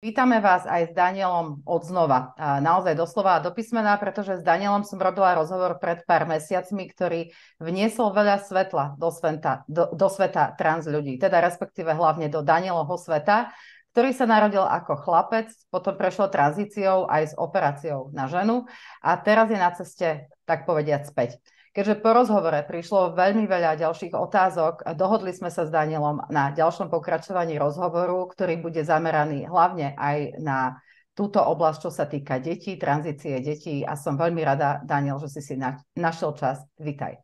Vítame vás aj s Danielom od znova. Naozaj doslova do písmena, pretože s Danielom som robila rozhovor pred pár mesiacmi, ktorý vniesol veľa svetla do sveta, do, do sveta trans ľudí, teda respektíve hlavne do Danielovho sveta, ktorý sa narodil ako chlapec, potom prešiel tranzíciou aj s operáciou na ženu a teraz je na ceste, tak povediať, späť. Keďže po rozhovore prišlo veľmi veľa ďalších otázok, dohodli sme sa s Danielom na ďalšom pokračovaní rozhovoru, ktorý bude zameraný hlavne aj na túto oblasť, čo sa týka detí, tranzície detí a som veľmi rada, Daniel, že si si na, našiel čas. Vítaj.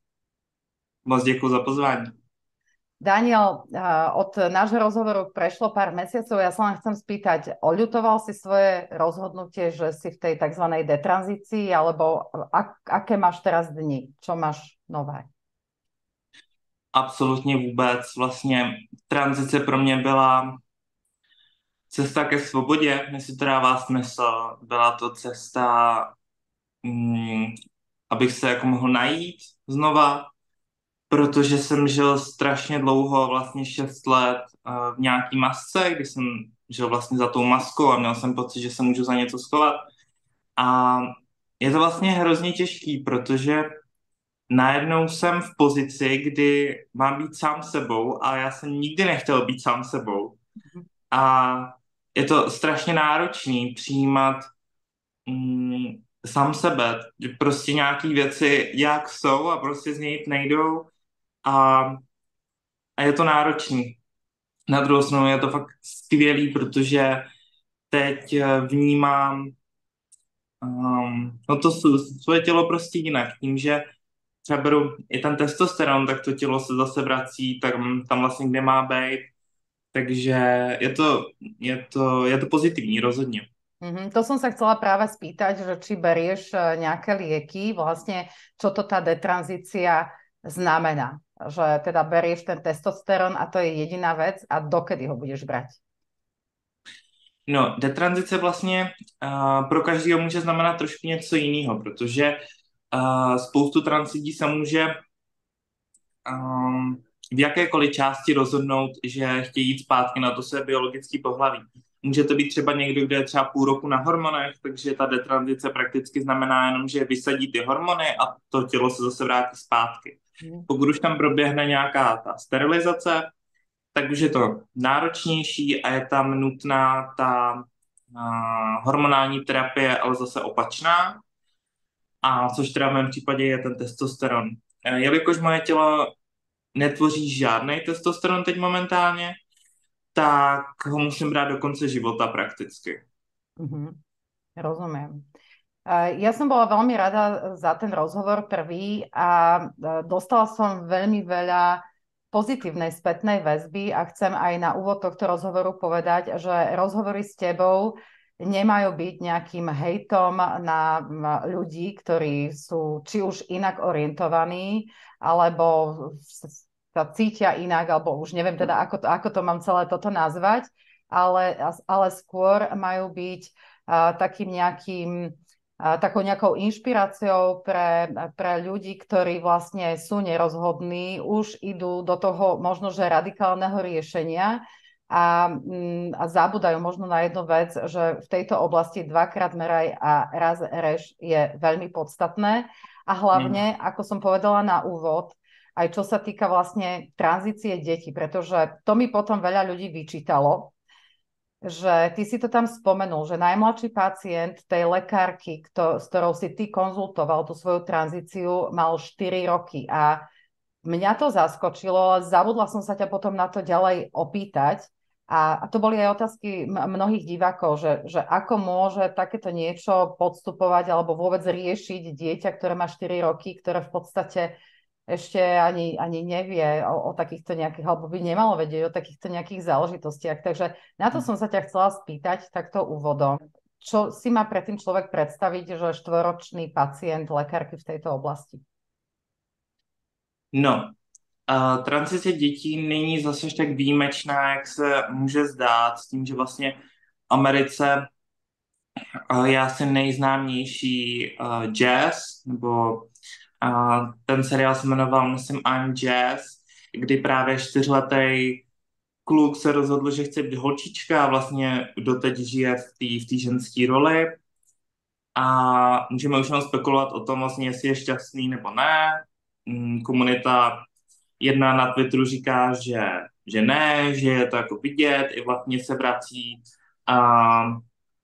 Moc děkuji za pozvání. Daniel, od nášho rozhovoru prešlo pár mesiacov. Ja sa len chcem spýtať, oľutoval si svoje rozhodnutie, že si v tej tzv. detranzícii, alebo ak, aké máš teraz dny? Čo máš nové? Absolutně vůbec. Vlastně tranzice pro mě byla cesta ke svobodě, jestli to dává smysl. Byla to cesta, mm, abych se jako mohl najít znova, protože jsem žil strašně dlouho, vlastně 6 let eh, v nějaký masce, kdy jsem žil vlastně za tou maskou a měl jsem pocit, že se můžu za něco schovat. A je to vlastně hrozně těžký, protože najednou jsem v pozici, kdy mám být sám sebou a já jsem nikdy nechtěl být sám sebou. A je to strašně náročný přijímat mm, sám sebe, že prostě nějaký věci jak jsou a prostě z něj nejdou a, a je to náročný. Na druhou stranu je to fakt skvělý, protože teď eh, vnímám um, no to svoje tělo prostě jinak. Tím, že třeba beru i ten testosteron, tak to tělo se zase vrací tam, tam vlastně, kde má být. Takže je to, je to, je to pozitivní rozhodně. Mm-hmm, to som sa chcela práve spýtať, že či berieš eh, nejaké lieky, vlastne čo to tá detranzícia znamená že teda berieš ten testosteron a to je jediná věc a dokedy ho budeš brať? No, detranzice vlastně uh, pro každého může znamenat trošku něco jiného, protože uh, spoustu trans lidí se může um, v jakékoliv části rozhodnout, že chtějí jít zpátky na to své biologické pohlaví. Může to být třeba někdo, kdo je třeba půl roku na hormonech, takže ta detranzice prakticky znamená jenom, že vysadí ty hormony a to tělo se zase vrátí zpátky. Hmm. Pokud už tam proběhne nějaká ta sterilizace, tak už je to náročnější a je tam nutná ta uh, hormonální terapie, ale zase opačná. A což teda v mém případě je ten testosteron. E, jelikož moje tělo netvoří žádný testosteron teď momentálně, tak ho musím brát do konce života prakticky. Mm-hmm. Rozumím. Ja som bola veľmi rada za ten rozhovor prvý a e, dostala som veľmi veľa pozitívnej spätnej väzby a chcem aj na úvod tohto rozhovoru povedať, že rozhovory s tebou nemajú byť nejakým hejtom na ľudí, ktorí sú či už inak orientovaní, alebo sa cítia inak, alebo už neviem teda, ako to, ako to mám celé toto nazvať, ale, ale skôr majú byť uh, takým nejakým takou nejakou inšpiráciou pre, pre ľudí, ktorí vlastne sú nerozhodní, už idú do toho možno, že radikálneho riešenia a, mm, a zabudajú možno na jednu vec, že v tejto oblasti dvakrát meraj a raz rež je veľmi podstatné a hlavne, mm. ako som povedala na úvod, aj čo sa týka vlastne tranzície detí, pretože to mi potom veľa ľudí vyčítalo, že ty si to tam spomenul, že najmladší pacient tej lekárky, kto, s ktorou si ty konzultoval tú svoju tranzíciu, mal 4 roky. A mňa to zaskočilo, zabudla som sa ťa potom na to ďalej opýtať. A, a to boli aj otázky mnohých divákov, že, že ako môže takéto niečo podstupovať alebo vôbec riešiť dieťa, ktoré má 4 roky, ktoré v podstate ešte ani, ani nevie o, o takýchto nejakých, alebo by nemalo vedieť o takýchto nejakých záležitostiach. Takže na to hm. som sa ťa chcela spýtať takto úvodom. Čo si má predtým človek predstaviť, že štvoročný pacient lekárky v tejto oblasti? No, uh, tranzice dětí není zase tak výjimečná, jak se může zdát, s tím, že vlastně v Americe uh, je asi nejznámější uh, jazz, nebo a ten seriál se jmenoval, myslím, I'm Jazz, kdy právě čtyřletý kluk se rozhodl, že chce být holčička a vlastně doteď žije v té v ženské roli. A můžeme už jenom spekulovat o tom, vlastně, jestli je šťastný nebo ne. Mm, komunita jedna na Twitteru říká, že, že ne, že je to jako vidět, i vlastně se vrací a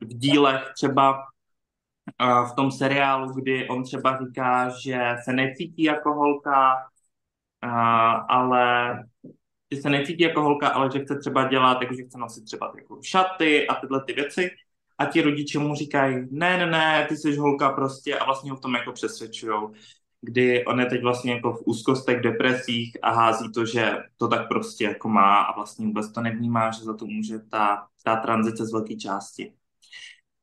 v dílech třeba v tom seriálu, kdy on třeba říká, že se necítí jako holka, ale že se necítí jako holka, ale že chce třeba dělat, jako že chce nosit třeba jako šaty a tyhle ty věci. A ti rodiče mu říkají, ne, ne, ne, ty jsi holka prostě a vlastně ho v tom jako přesvědčujou kdy on je teď vlastně jako v úzkostech, depresích a hází to, že to tak prostě jako má a vlastně vůbec to nevnímá, že za to může ta, ta tranzice z velké části.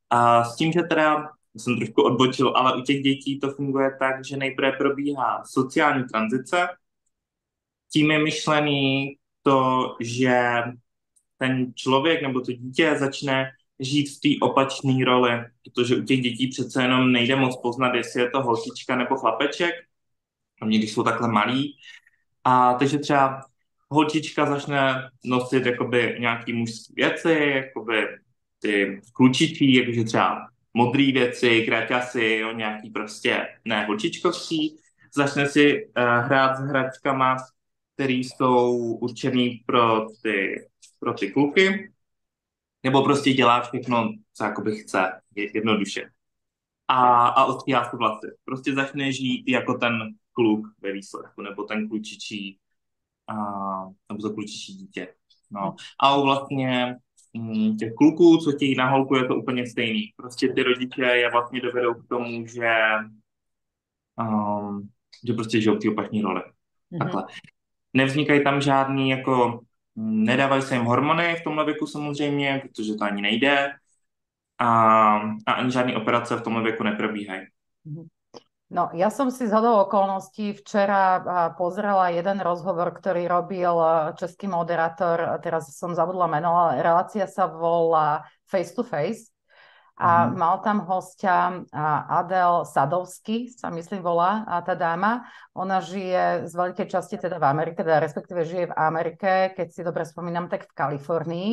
A s tím, že teda jsem trošku odbočil, ale u těch dětí to funguje tak, že nejprve probíhá sociální tranzice, tím je myšlený to, že ten člověk nebo to dítě začne žít v té opačné roli, protože u těch dětí přece jenom nejde moc poznat, jestli je to holčička nebo chlapeček, hlavně když jsou takhle malí. A takže třeba holčička začne nosit jakoby nějaký mužské věci, jakoby ty klučičí, jakože třeba modré věci, kraťasy, jo, nějaký prostě ne holčičkovský. Začne si uh, hrát s hračkama, které jsou určený pro ty, pro ty kluky nebo prostě dělá všechno, co jakoby chce, jednoduše. A, a ostříhá se vlasy. Prostě začne žít jako ten kluk ve výsledku, nebo ten klučičí, a, nebo to klučičí dítě. No. A vlastně těch kluků, co chtějí na holku, je to úplně stejný. Prostě ty rodiče je vlastně dovedou k tomu, že, um, že prostě žijou té opačné roli. Mm-hmm. Takhle. Nevznikají tam žádný jako Nedávají se jim hormony v tomhle věku samozřejmě, protože to ani nejde. A, a ani žádné operace v tomhle věku neprobíhají. Mhm. No, ja som si z hodou okolností včera pozrela jeden rozhovor, ktorý robil český moderátor, teraz som zabudla meno, ale relácia sa volá Face to Face a mm. mal tam hostia Adel Sadovský, sa myslím volá a tá dáma. Ona žije z veľkej časti teda v Amerike, teda respektíve žije v Amerike, keď si dobre spomínam, tak v Kalifornii.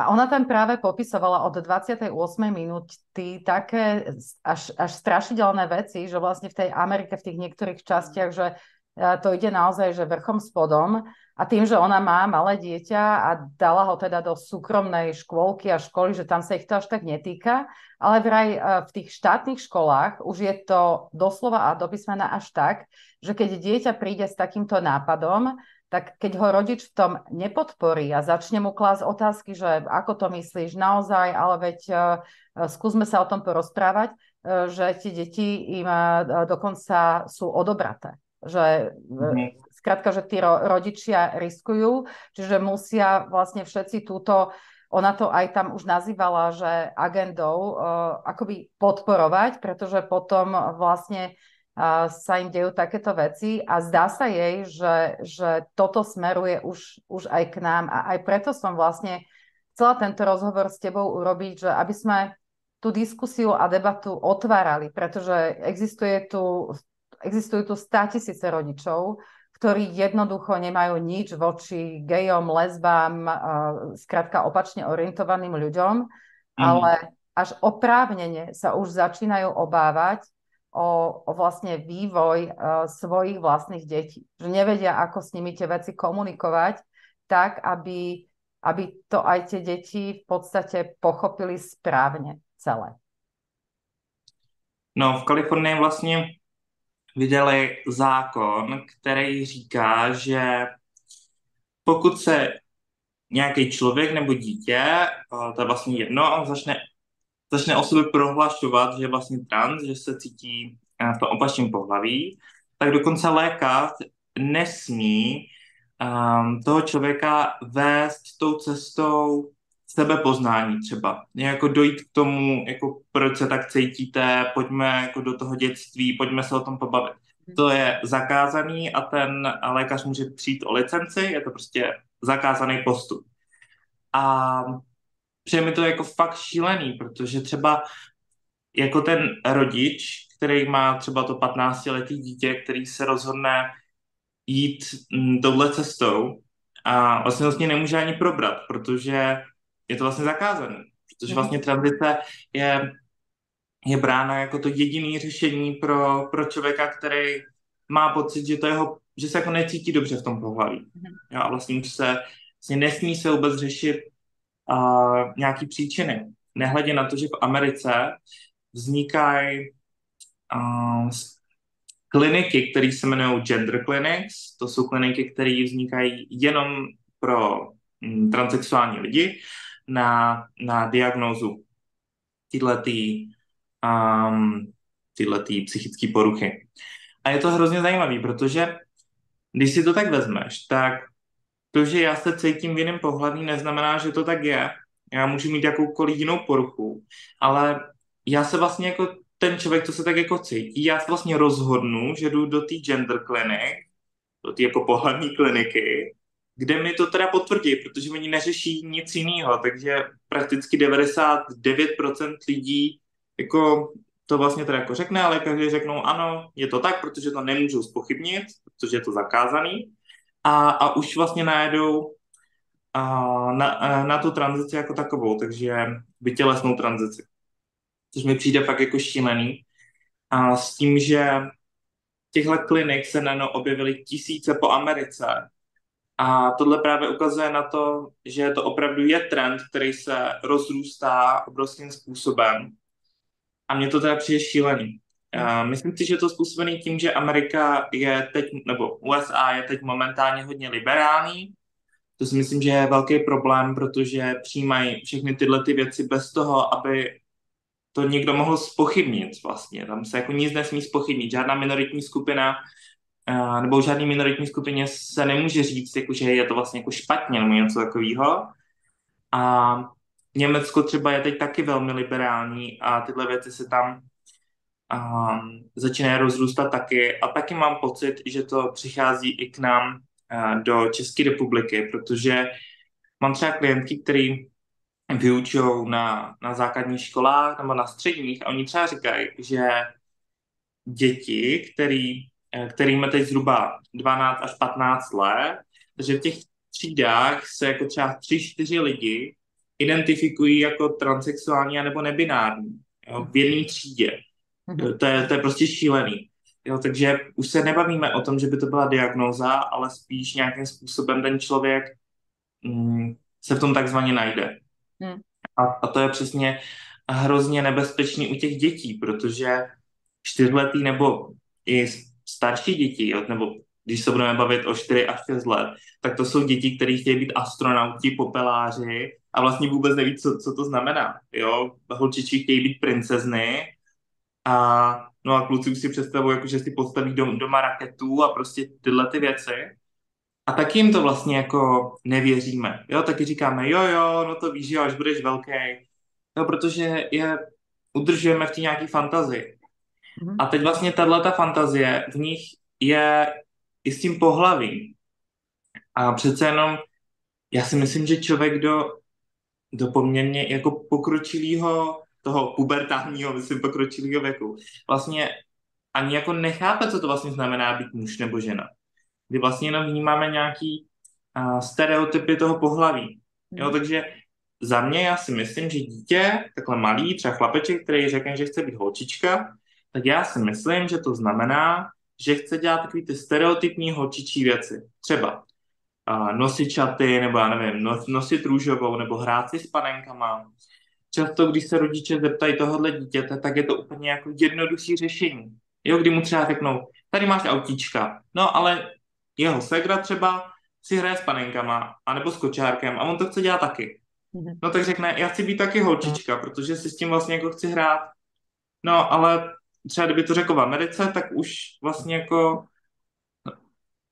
A ona tam práve popisovala od 28. minúty také až, až strašidelné veci, že vlastne v tej Amerike, v tých niektorých častiach, že to ide naozaj, že vrchom spodom. A tým, že ona má malé dieťa a dala ho teda do súkromnej škôlky a školy, že tam sa ich to až tak netýka, ale vraj e, v tých štátnych školách už je to doslova a dopísmené až tak, že keď dieťa príde s takýmto nápadom, tak keď ho rodič v tom nepodporí a začne mu klásť otázky, že ako to myslíš naozaj, ale veď uh, skúsme sa o tom porozprávať, uh, že tie deti im uh, dokonca sú odobraté že mm-hmm. skrátka, že tí ro, rodičia riskujú, čiže musia vlastne všetci túto, ona to aj tam už nazývala, že agendou uh, akoby podporovať, pretože potom vlastne uh, sa im dejú takéto veci a zdá sa jej, že, že toto smeruje už, už aj k nám a aj preto som vlastne chcela tento rozhovor s tebou urobiť, že aby sme tú diskusiu a debatu otvárali, pretože existuje tu existujú tu tisíce rodičov, ktorí jednoducho nemajú nič voči gejom, lesbám, skrátka opačne orientovaným ľuďom, mm. ale až oprávnene sa už začínajú obávať o, o vlastne vývoj uh, svojich vlastných detí. Že nevedia, ako s nimi tie veci komunikovať, tak, aby, aby to aj tie deti v podstate pochopili správne celé. No, v Kalifornii vlastně vydali zákon, který říká, že pokud se nějaký člověk nebo dítě, to je vlastně jedno, začne, začne o sobě prohlašovat, že je vlastně trans, že se cítí v tom opačném pohlaví, tak dokonce lékař nesmí um, toho člověka vést tou cestou sebepoznání třeba. Jako dojít k tomu, jako proč se tak cítíte, pojďme jako do toho dětství, pojďme se o tom pobavit. To je zakázaný a ten lékař může přijít o licenci, je to prostě zakázaný postup. A přijde mi to jako fakt šílený, protože třeba jako ten rodič, který má třeba to 15-letý dítě, který se rozhodne jít mm, touhle cestou a vlastně vlastně nemůže ani probrat, protože je to vlastně zakázané. Protože vlastně tranzice je, je brána jako to jediné řešení pro, pro člověka, který má pocit, že to jeho, že se jako necítí dobře v tom pohlaví. Jo, a vlastně už se vlastně nesmí se vůbec řešit nějaký příčiny. Nehledě na to, že v Americe vznikají uh, kliniky, které se jmenují gender clinics. To jsou kliniky, které vznikají jenom pro mm, transsexuální lidi na, na diagnózu tyhletý, um, tyhletý psychické poruchy. A je to hrozně zajímavý, protože když si to tak vezmeš, tak to, že já se cítím v jiném pohlaví, neznamená, že to tak je. Já můžu mít jakoukoliv jinou poruchu, ale já se vlastně jako ten člověk, co se tak jako cítí, já se vlastně rozhodnu, že jdu do té gender clinic, do té jako pohlavní kliniky, kde mi to teda potvrdí, protože oni neřeší nic jiného, takže prakticky 99% lidí jako to vlastně teda jako řekne, ale každý řeknou ano, je to tak, protože to nemůžou spochybnit, protože je to zakázaný a, a už vlastně najedou a, na, a, na tu tranzici jako takovou, takže vytělesnou tranzici. Což mi přijde fakt jako šílený. A s tím, že těchto klinik se nano objevily tisíce po Americe. A tohle právě ukazuje na to, že to opravdu je trend, který se rozrůstá obrovským způsobem. A mě to teda přijde šílený. Uh, myslím si, že to způsobený tím, že Amerika je teď, nebo USA je teď momentálně hodně liberální. To si myslím, že je velký problém, protože přijímají všechny tyhle ty věci bez toho, aby to někdo mohl spochybnit vlastně. Tam se jako nic nesmí spochybnit. Žádná minoritní skupina uh, nebo žádný minoritní skupině se nemůže říct, jako, že je to vlastně jako špatně nebo něco takového. A Německo třeba je teď taky velmi liberální a tyhle věci se tam um, začínají rozrůstat taky. A taky mám pocit, že to přichází i k nám uh, do České republiky, protože mám třeba klientky, který vyučují na, na základních školách nebo na středních a oni třeba říkají, že děti, který, eh, kterým je teď zhruba 12 až 15 let, že v těch třídách se jako třeba 3-4 lidi identifikují jako transexuální nebo nebinární jo, v jedné třídě. To, je, to je prostě šílený. Jo, takže už se nebavíme o tom, že by to byla diagnóza, ale spíš nějakým způsobem ten člověk mm, se v tom takzvaně najde. Hmm. A, a to je přesně hrozně nebezpečný u těch dětí, protože čtyřletý nebo i starší děti, jo, nebo když se budeme bavit o 4 až 6 let, tak to jsou děti, které chtějí být astronauti, popeláři a vlastně vůbec neví, co, co to znamená. Jo? Holčičky chtějí být princezny a no a kluci už si představují, jako, že si postaví dom, doma raketu a prostě tyhle ty věci. A taky jim to vlastně jako nevěříme. Jo, taky říkáme, jo, jo, no to víš, jo, až budeš velký. No, protože je udržujeme v té nějaké fantazii. Mm-hmm. A teď vlastně tahle ta fantazie v nich je i s tím pohlavím. A přece jenom já si myslím, že člověk do, do poměrně jako pokročilého toho pubertálního, myslím, pokročilého věku, vlastně ani jako nechápe, co to vlastně znamená být muž nebo žena. Kdy vlastně jenom vnímáme nějaký uh, stereotypy toho pohlaví. Jo, hmm. takže za mě já si myslím, že dítě, takhle malý, třeba chlapeček, který řekne, že chce být holčička, tak já si myslím, že to znamená, že chce dělat takový ty stereotypní holčičí věci. Třeba uh, nosit čaty, nebo já nevím, nos, nosit růžovou, nebo hrát si s panenkama. Často, když se rodiče zeptají tohohle dítěte, tak je to úplně jako jednoduchý řešení. Jo, kdy mu třeba řeknou, tady máš autíčka, no ale jeho segra třeba si hraje s panenkama, anebo s kočárkem a on to chce dělat taky. Mhm. No tak řekne, já chci být taky holčička, protože si s tím vlastně jako chci hrát. No ale třeba kdyby to řekl v Americe, tak už vlastně jako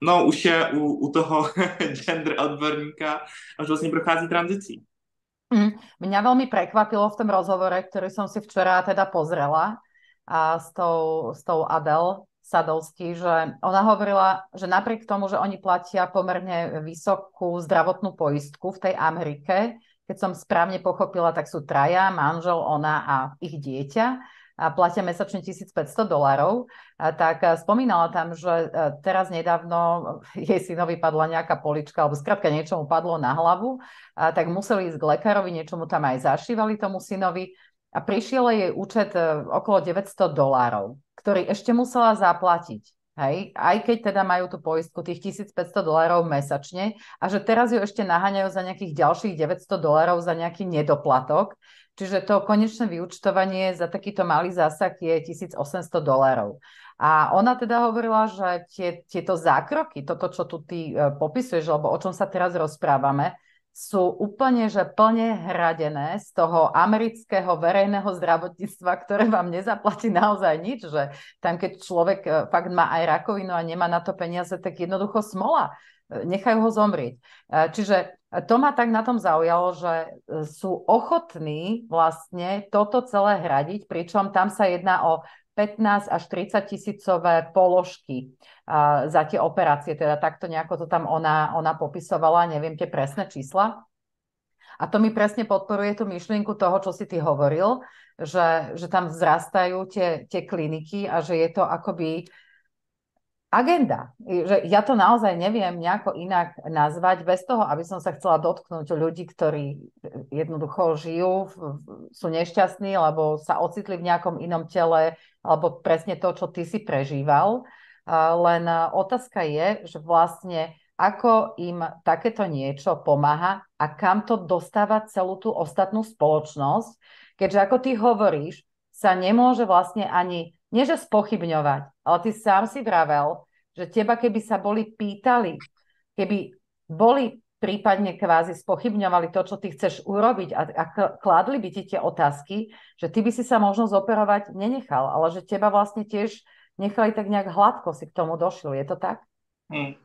no už je u, u toho gender odborníka a už vlastně prochází tranzicí. Mm, mňa veľmi prekvapilo v tom rozhovore, ktorý som si včera teda pozrela a s tou, s tou Adel Sadovský, že ona hovorila, že napriek tomu, že oni platia pomerne vysokú zdravotnú poistku v tej Amerike, keď som správne pochopila, tak sú traja, manžel, ona a ich dieťa, a platia mesačne 1500 dolárov, tak spomínala tam, že teraz nedávno jej synovi padla nejaká polička, alebo skrátka niečo mu padlo na hlavu, tak museli ísť k lekárovi, niečo mu tam aj zašívali tomu synovi a prišiel jej účet okolo 900 dolárov, ktorý ešte musela zaplatiť. Hej, aj keď teda majú tú poistku tých 1500 dolárov mesačne a že teraz ju ešte naháňajú za nejakých ďalších 900 dolárov za nejaký nedoplatok, čiže to konečné vyučtovanie za takýto malý zásah je 1800 dolárov. A ona teda hovorila, že tie, tieto zákroky, toto, čo tu ty e, popisuješ, alebo o čom sa teraz rozprávame, sú úplne, že plne hradené z toho amerického verejného zdravotníctva, ktoré vám nezaplatí naozaj nič, že tam keď človek e, fakt má aj rakovinu a nemá na to peniaze, tak jednoducho smola, e, nechajú ho zomrieť. E, čiže to ma tak na tom zaujalo, že sú ochotní vlastne toto celé hradiť, pričom tam sa jedná o 15 až 30 tisícové položky za tie operácie, teda takto nejako to tam ona, ona popisovala, neviem tie presné čísla. A to mi presne podporuje tú myšlienku toho, čo si ty hovoril, že, že tam vzrastajú tie, tie kliniky a že je to akoby agenda. Že ja to naozaj neviem nejako inak nazvať bez toho, aby som sa chcela dotknúť ľudí, ktorí jednoducho žijú, sú nešťastní, lebo sa ocitli v nejakom inom tele, alebo presne to, čo ty si prežíval. Len otázka je, že vlastne ako im takéto niečo pomáha a kam to dostáva celú tú ostatnú spoločnosť, keďže ako ty hovoríš, sa nemôže vlastne ani nie že spochybňovať, ale ty sám si vravel, že teba keby sa boli pýtali, keby boli prípadne kvázi spochybňovali to, čo ty chceš urobiť a, a kladli by ti tie otázky, že ty by si sa možno zoperovať nenechal, ale že teba vlastne tiež nechali tak nejak hladko si k tomu došli. Je to tak? Hmm.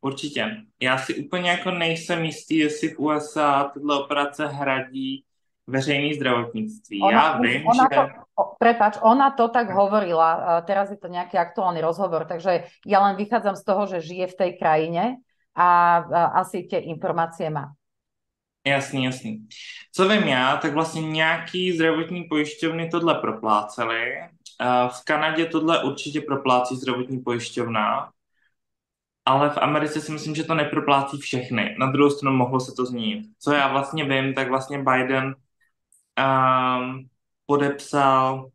Určitě. Já si úplně jako nejsem jistý, jestli v USA tyhle operace hradí veřejné zdravotníctví. Ona, ja viem, ona že... To, prepač, ona to tak hovorila, teraz je to nejaký aktuálny rozhovor, takže ja len vychádzam z toho, že žije v tej krajine a, a asi tie informácie má. Jasný, jasný. Co vím já, tak vlastně nějaký zdravotní pojišťovny tohle proplácely. V Kanadě tohle určitě proplácí zdravotní pojišťovna, ale v Americe si myslím, že to neproplácí všechny. Na druhou stranu mohlo se to změnit. Co já vlastně vím, tak vlastně Biden um, podepsal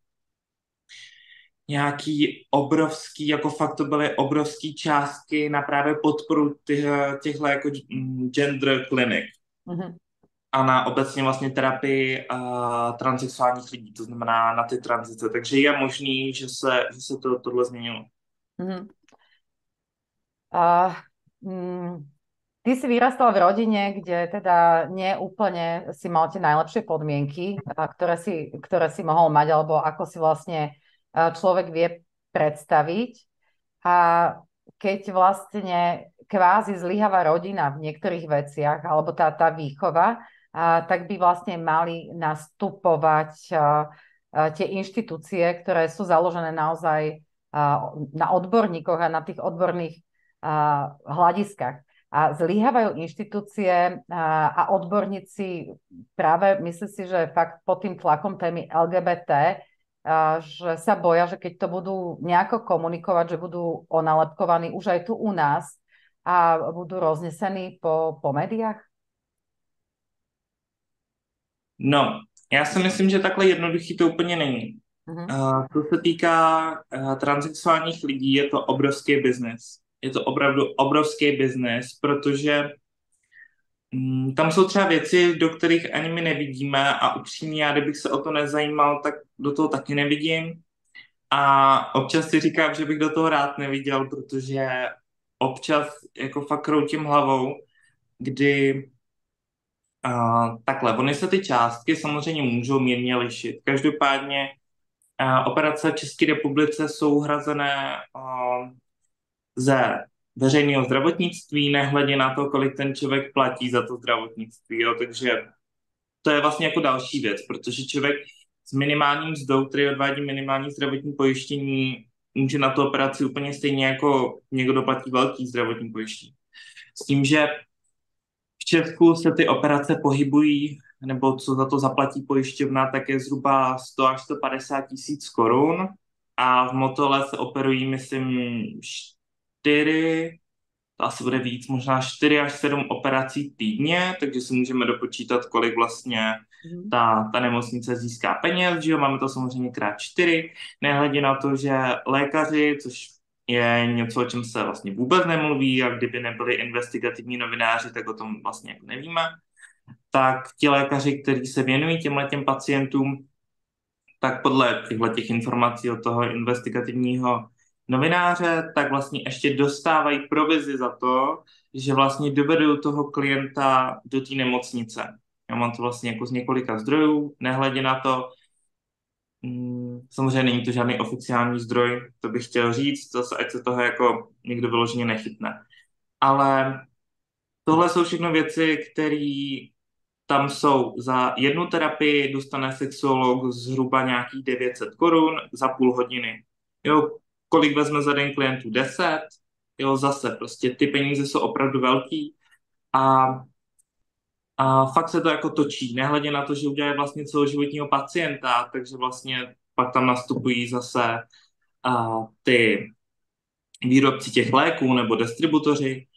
nějaký obrovský, jako fakt to byly obrovský částky na právě podporu těch, těchto jako gender clinic. Mm-hmm. A na obecně vlastně terapii uh, transsexuálních lidí, to znamená na ty tranzice. Takže je možný, že se, že se to, tohle změnilo. Mm-hmm. Uh, mm, Ty si vyrastal v rodine, kde teda nie úplne si mal tie najlepšie podmienky, ktoré si, ktoré si mohol mať, alebo ako si vlastne človek vie predstaviť. A keď vlastne kvázi zlyháva rodina v niektorých veciach, alebo tá, tá výchova, a, tak by vlastne mali nastupovať a, a, tie inštitúcie, ktoré sú založené naozaj a, na odborníkoch a na tých odborných a, hľadiskách a zlyhávajú inštitúcie a, a odborníci práve, myslím si, že fakt pod tým tlakom témy LGBT, že sa boja, že keď to budú nejako komunikovať, že budú onalepkovaní už aj tu u nás a budú roznesení po, po médiách? No, já si myslím, že takhle jednoduchý to úplně není. Uh-huh. Uh, co se týká uh, transsexuálních lidí, je to obrovský biznis je to opravdu obrovský biznes, protože tam jsou třeba věci, do kterých ani my nevidíme a upřímně, já kdybych se o to nezajímal, tak do toho taky nevidím. A občas si říkám, že bych do toho rád neviděl, protože občas jako fakt kroutím hlavou, kdy uh, takhle, ony se ty částky samozřejmě můžou mírně lišit. Každopádně uh, operace v České republice jsou hrazené uh, ze veřejného zdravotnictví, nehledě na to, kolik ten člověk platí za to zdravotnictví. Jo. Takže to je vlastně jako další věc, protože člověk s minimálním mzdou, který odvádí minimální zdravotní pojištění, může na tu operaci úplně stejně jako někdo platí velký zdravotní pojištění. S tím, že v Česku se ty operace pohybují nebo co za to zaplatí pojišťovna, tak je zhruba 100 až 150 tisíc korun a v Motole se operují, myslím, čtyři, to asi bude víc, možná 4 až 7 operací týdně, takže si můžeme dopočítat, kolik vlastně mhm. ta, ta nemocnice získá peněz, že jo, máme to samozřejmě krát 4, nehledě na to, že lékaři, což je něco, o čem se vlastně vůbec nemluví a kdyby nebyli investigativní novináři, tak o tom vlastně jako nevíme, tak ti lékaři, kteří se věnují těmhle těm pacientům, tak podle těchto těch informací od toho investigativního novináře, tak vlastně ještě dostávají provizi za to, že vlastně dovedou toho klienta do té nemocnice. Já mám to vlastně jako z několika zdrojů, nehledě na to, mm, samozřejmě není to žádný oficiální zdroj, to bych chtěl říct, zase ať se toho jako někdo vyloženě nechytne. Ale tohle jsou všechno věci, které tam jsou za jednu terapii dostane sexuolog zhruba nějakých 900 korun za půl hodiny. Jo, kolik vezme za den klientů? 10? Jo, zase prostě ty peníze jsou opravdu velký a, a fakt se to jako točí, nehledě na to, že udělají vlastně celoživotního pacienta, takže vlastně pak tam nastupují zase a, ty výrobci těch léků nebo distributoři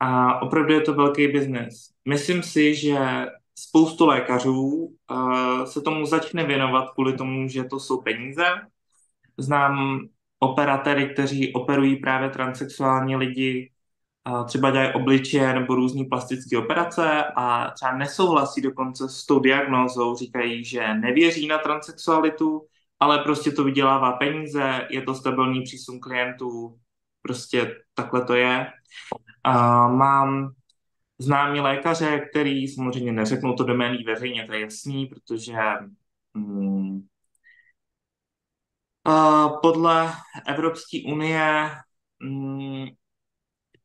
a opravdu je to velký biznes. Myslím si, že spoustu lékařů uh, se tomu začne věnovat kvůli tomu, že to jsou peníze. Znám operatéry, kteří operují právě transexuální lidi, třeba dělají obličeje nebo různé plastické operace a třeba nesouhlasí dokonce s tou diagnózou, říkají, že nevěří na transexualitu, ale prostě to vydělává peníze, je to stabilní přísun klientů, prostě takhle to je. Uh, mám známí lékaře, který samozřejmě neřeknou to do veřejně, to je jasný, protože hmm, uh, podle Evropské unie hmm,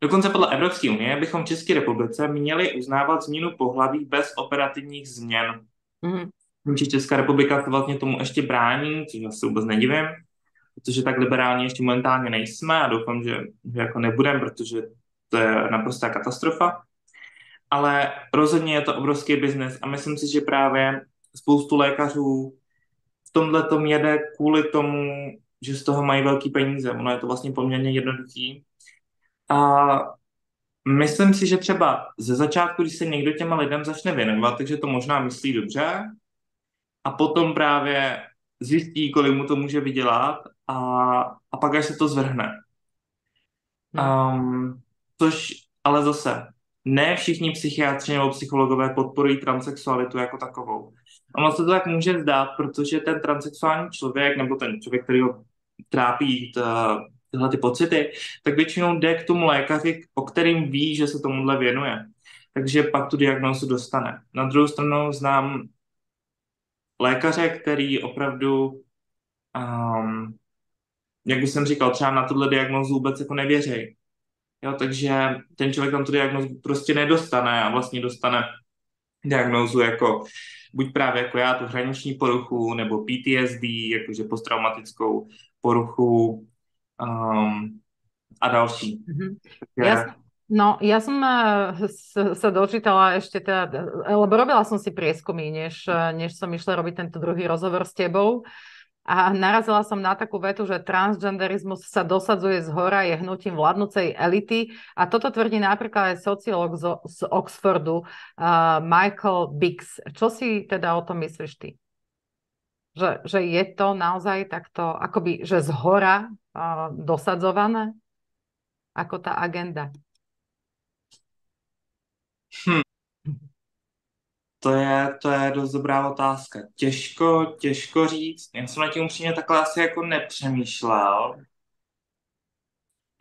Dokonce podle Evropské unie bychom v České republice měli uznávat změnu pohlaví bez operativních změn. Mm-hmm. Česká republika to vlastně tomu ještě brání, což já se vůbec nedivím, protože tak liberálně ještě momentálně nejsme a doufám, že, že jako nebudem, protože to je naprostá katastrofa ale rozhodně je to obrovský biznes a myslím si, že právě spoustu lékařů tomhle tom jede kvůli tomu, že z toho mají velký peníze. Ono je to vlastně poměrně jednoduchý. A myslím si, že třeba ze začátku, když se někdo těma lidem začne věnovat, takže to možná myslí dobře a potom právě zjistí, kolik mu to může vydělat a, a pak až se to zvrhne. Um, což ale zase ne všichni psychiatři nebo psychologové podporují transexualitu jako takovou. Ono se to tak může zdát, protože ten transexuální člověk nebo ten člověk, který ho trápí ta, tyhle ty pocity, tak většinou jde k tomu lékaři, o kterým ví, že se tomuhle věnuje. Takže pak tu diagnózu dostane. Na druhou stranu znám lékaře, který opravdu, um, jak bych jsem říkal, třeba na tuhle diagnózu vůbec jako nevěří. Jo, takže ten člověk tam tu diagnozu prostě nedostane a vlastně dostane diagnózu jako buď právě jako já, tu hraniční poruchu, nebo PTSD, jakože posttraumatickou poruchu um, a další. Mm-hmm. Takže... Ja, no, ja som sa dočítala ešte teda, lebo robila som si prieskumy, než, eh, než som išla robiť tento druhý rozhovor s tebou. A narazila som na takú vetu, že transgenderizmus sa dosadzuje z hora, je hnutím vládnucej elity. A toto tvrdí napríklad aj sociológ z, z Oxfordu, uh, Michael Biggs. Čo si teda o tom myslíš ty? Že, že je to naozaj takto, akoby, že z hora uh, dosadzované? Ako tá agenda? Hm. To je, to je dost dobrá otázka. Těžko, těžko říct. Já jsem na tím upřímně takhle asi jako nepřemýšlel.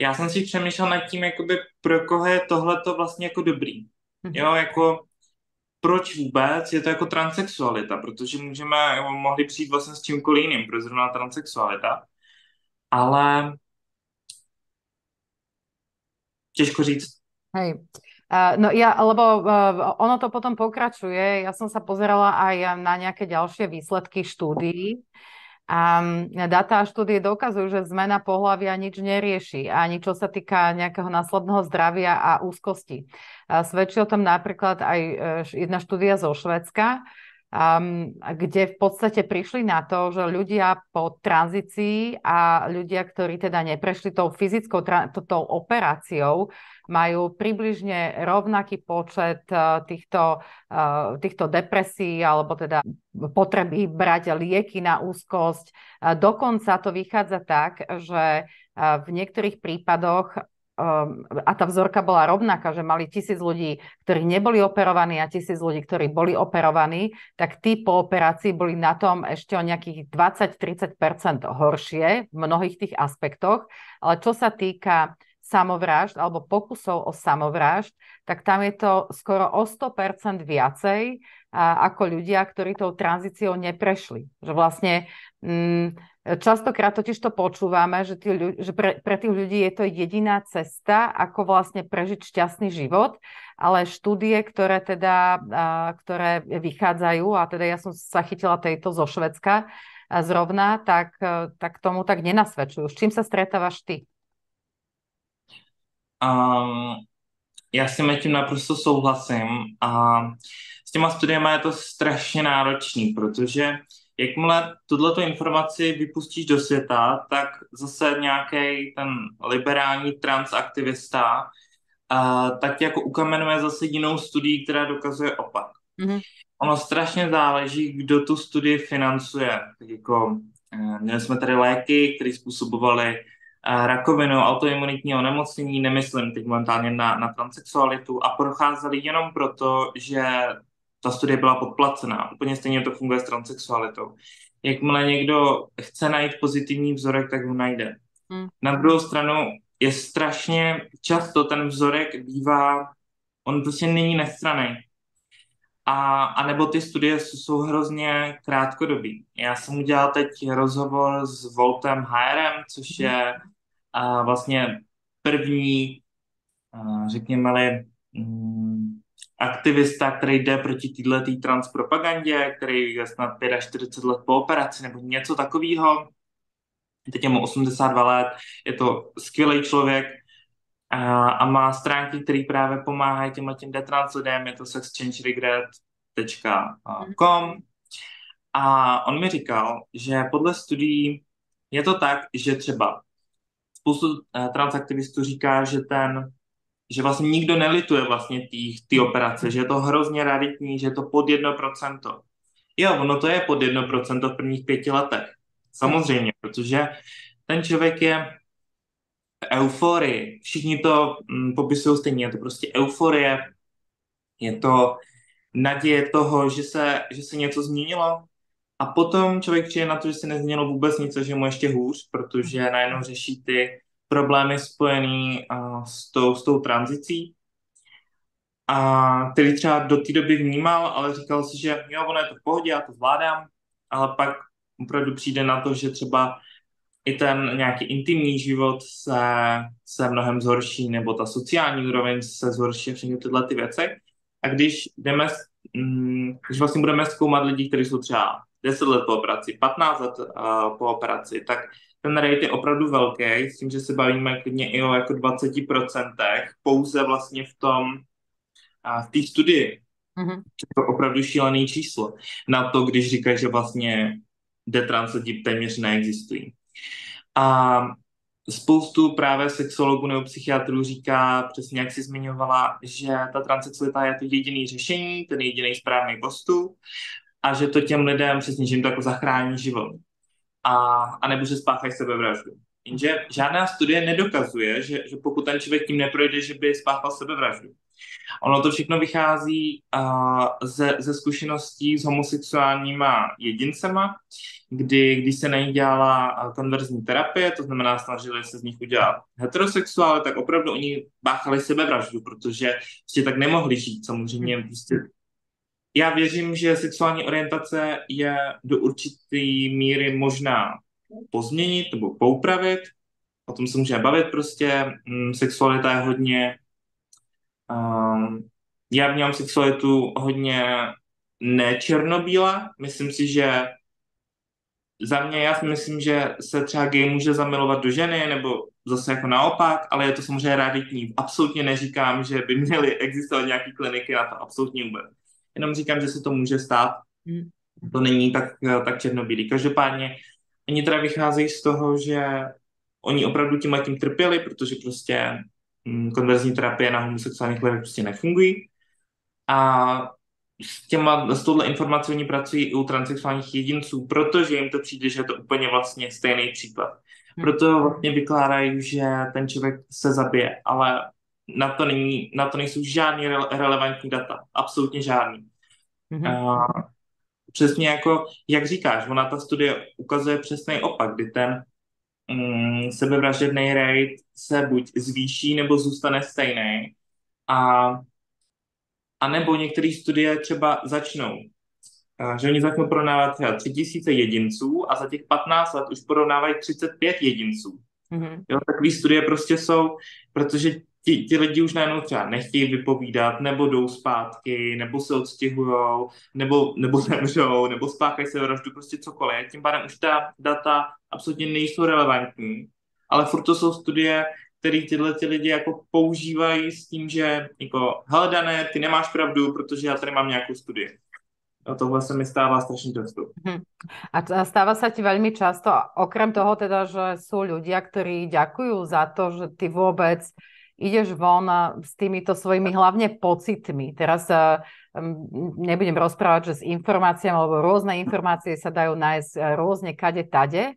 Já jsem si přemýšlel nad tím, jakoby pro koho je tohleto vlastně jako dobrý. Mhm. Jo, jako proč vůbec je to jako transexualita, protože můžeme, mohli přijít vlastně s čímkoliv jiným, pro zrovna transexualita, ale těžko říct. Hej, No ja, lebo ono to potom pokračuje. Ja som sa pozerala aj na nejaké ďalšie výsledky štúdií A dáta a štúdie dokazujú, že zmena pohľavia nič nerieši, ani čo sa týka nejakého následného zdravia a úzkosti. Svedčí o tom napríklad aj e, jedna štúdia zo Švedska, um, kde v podstate prišli na to, že ľudia po tranzícii a ľudia, ktorí teda neprešli tou fyzickou tou operáciou, majú približne rovnaký počet uh, týchto, uh, týchto depresí alebo teda potreby brať lieky na úzkosť. Uh, dokonca to vychádza tak, že v niektorých prípadoch a tá vzorka bola rovnaká, že mali tisíc ľudí, ktorí neboli operovaní a tisíc ľudí, ktorí boli operovaní, tak tí po operácii boli na tom ešte o nejakých 20-30% horšie v mnohých tých aspektoch. Ale čo sa týka samovrážd alebo pokusov o samovrážd, tak tam je to skoro o 100% viacej ako ľudia, ktorí tou tranzíciou neprešli. Že vlastne mm, častokrát totiž to počúvame, že, tí že pre, pre tých ľudí je to jediná cesta, ako vlastne prežiť šťastný život, ale štúdie, ktoré teda, ktoré vychádzajú, a teda ja som sa chytila tejto zo Švedska zrovna, tak, tak tomu tak nenasvedčujú. S čím sa stretávaš ty? Um, já s tím tím naprosto souhlasím a s těma studiemi je to strašně náročný, protože jakmile tuto informaci vypustíš do světa, tak zase nějaký ten liberální transaktivista uh, tak jako ukamenuje zase jinou studii, která dokazuje opak. Mm-hmm. Ono strašně záleží, kdo tu studii financuje. Tak jako, uh, měli jsme tady léky, které způsobovaly rakovinu, autoimunitní onemocnění, nemyslím teď momentálně na, na transsexualitu, a procházeli jenom proto, že ta studie byla podplacená. Úplně stejně to funguje s transsexualitou. Jakmile někdo chce najít pozitivní vzorek, tak ho najde. Hmm. Na druhou stranu je strašně často ten vzorek bývá, on prostě není nestraný. A, a nebo ty studie jsou hrozně krátkodobý. Já jsem udělal teď rozhovor s Voltem HRM, což je a vlastně první, řekněme mm, aktivista, který jde proti této transpropagandě, který je snad 45 let po operaci nebo něco takového. Teď je mu 82 let, je to skvělý člověk a, a má stránky, které právě pomáhají těmhle těm detrans lidem, je to sexchangeregret.com a on mi říkal, že podle studií je to tak, že třeba spoustu uh, transaktivistů říká, že ten, že vlastně nikdo nelituje vlastně ty operace, že je to hrozně raditní, že je to pod 1%. Jo, ono to je pod 1% v prvních pěti letech. Samozřejmě, protože ten člověk je v euforii. Všichni to mm, popisují stejně. Je to prostě euforie, je to naděje toho, že se, že se něco změnilo, a potom člověk přijde na to, že se nezměnilo vůbec nic, že mu ještě hůř, protože najednou řeší ty problémy spojené s, tou, s tou tranzicí, a který třeba do té doby vnímal, ale říkal si, že jo, ono je to v pohodě, já to zvládám, ale pak opravdu přijde na to, že třeba i ten nějaký intimní život se, se mnohem zhorší, nebo ta sociální úroveň se zhorší, všechny tyhle ty věci. A když jdeme, mm, když vlastně budeme zkoumat lidi, kteří jsou třeba 10 let po operaci, 15 let uh, po operaci, tak ten rate je opravdu velký, s tím, že se bavíme klidně i o jako 20% pouze vlastně v tom, uh, v té studii. Mm-hmm. To je opravdu šílený číslo. Na to, když říkají, že vlastně detrans lidi téměř neexistují. A spoustu právě sexologů nebo psychiatrů říká, přesně jak jsi zmiňovala, že ta transsexualita je to jediný řešení, ten jediný správný postup a že to těm lidem přesně, že jim to jako zachrání život. A, a nebo že spáchají sebevraždu. Jenže žádná studie nedokazuje, že, že pokud ten člověk tím neprojde, že by spáchal sebevraždu. Ono to všechno vychází uh, ze, ze zkušeností s homosexuálníma jedincema, kdy, když se na nich dělala konverzní terapie, to znamená snažili se z nich udělat heterosexuály, tak opravdu oni báchali sebevraždu, protože prostě tak nemohli žít. Samozřejmě prostě já věřím, že sexuální orientace je do určité míry možná pozměnit nebo poupravit. O tom se můžeme bavit prostě. Mm, sexualita je hodně... Um, já vnímám sexualitu hodně nečernobíla. Myslím si, že za mě já si myslím, že se třeba gay může zamilovat do ženy, nebo zase jako naopak, ale je to samozřejmě raditní. Absolutně neříkám, že by měly existovat nějaké kliniky na to, absolutně vůbec. Jenom říkám, že se to může stát. Hmm. To není tak, tak černobílý. Každopádně oni teda vycházejí z toho, že oni opravdu tím tím trpěli, protože prostě hm, konverzní terapie na homosexuálních lidech prostě nefungují. A s, těma, s touhle informací oni pracují i u transsexuálních jedinců, protože jim to přijde, že je to úplně vlastně stejný případ. Hmm. Proto vlastně vykládají, že ten člověk se zabije, ale na to, není, na to nejsou žádný re- relevantní data. Absolutně žádný. Mm-hmm. Uh, přesně jako, jak říkáš, ona ta studie ukazuje přesný opak, kdy ten um, sebevražedný rate se buď zvýší nebo zůstane stejný. A a nebo některé studie třeba začnou, že oni začnou porovnávat třeba 3000 jedinců a za těch 15 let už porovnávají 35 jedinců. Mm-hmm. Jo, takové studie prostě jsou, protože ti, ti lidi už najednou třeba nechtějí vypovídat, nebo jdou zpátky, nebo se odstěhujou, nebo, nebo zemřou, nebo spáchají se vraždu, prostě cokoliv. Tím pádem už ta data absolutně nejsou relevantní, ale furt to jsou studie, který tyhle ty lidi jako používají s tím, že jako, hele Dané, ty nemáš pravdu, protože já tady mám nějakou studii. A tohle se mi stává strašně často. Hmm. A stáva sa ti veľmi často, okrem toho teda, že sú ľudia, ktorí ďakujú za to, že ty vôbec ideš von s týmito svojimi hlavne pocitmi. Teraz uh, nebudem rozprávať, že s informáciami, alebo rôzne informácie sa dajú nájsť uh, rôzne kade tade,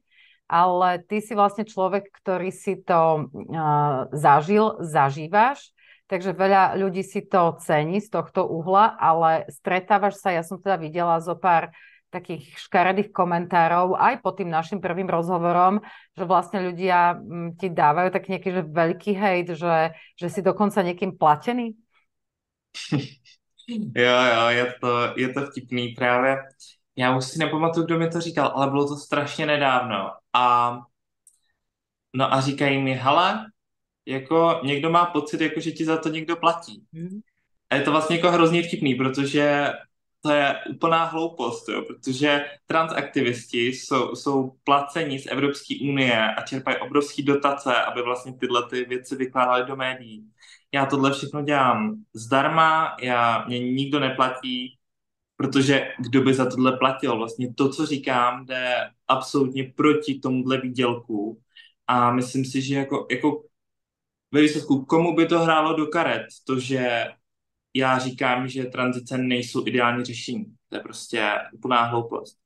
ale ty si vlastne človek, ktorý si to uh, zažil, zažívaš, takže veľa ľudí si to cení z tohto uhla, ale stretávaš sa, ja som teda videla zo pár takých škaredých komentárov aj po tým našim prvým rozhovorom, že vlastne ľudia mm, ti dávajú tak nejaký že veľký hejt, že, že si dokonca niekým platený? Jo, jo, je to, je to vtipný právě. Já už si nepamatuju, kdo mi to říkal, ale bylo to strašně nedávno. A no a říkají mi, hele, jako někdo má pocit, jako že ti za to někdo platí. Mm. A je to vlastně jako hrozně vtipný, protože to je úplná hloupost, jo, protože transaktivisti jsou, jsou placeni z Evropské unie a čerpají obrovské dotace, aby vlastně tyhle ty věci vykládali do médií. Já tohle všechno dělám zdarma, já, mě nikdo neplatí, protože kdo by za tohle platil? Vlastně to, co říkám, jde absolutně proti tomuhle výdělku a myslím si, že jako, jako ve výsledku, komu by to hrálo do karet, to, že já říkám, že tranzice nejsou ideální řešení. To je prostě úplná hloupost.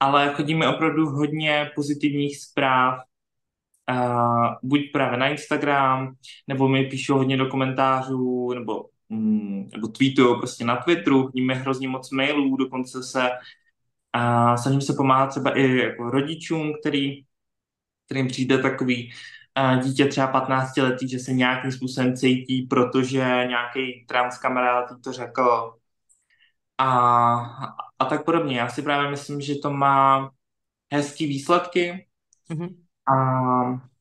Ale chodíme opravdu hodně pozitivních zpráv, uh, buď právě na Instagram, nebo mi píšou hodně do komentářů, nebo Mm, nebo tweetují prostě na Twitteru, chodíme hrozně moc mailů, dokonce se a snažím se pomáhat třeba i jako rodičům, který, kterým přijde takový dítě třeba 15 letý, že se nějakým způsobem cítí, protože nějaký trans kamarád to řekl a, a tak podobně. Já si právě myslím, že to má hezký výsledky mm-hmm. a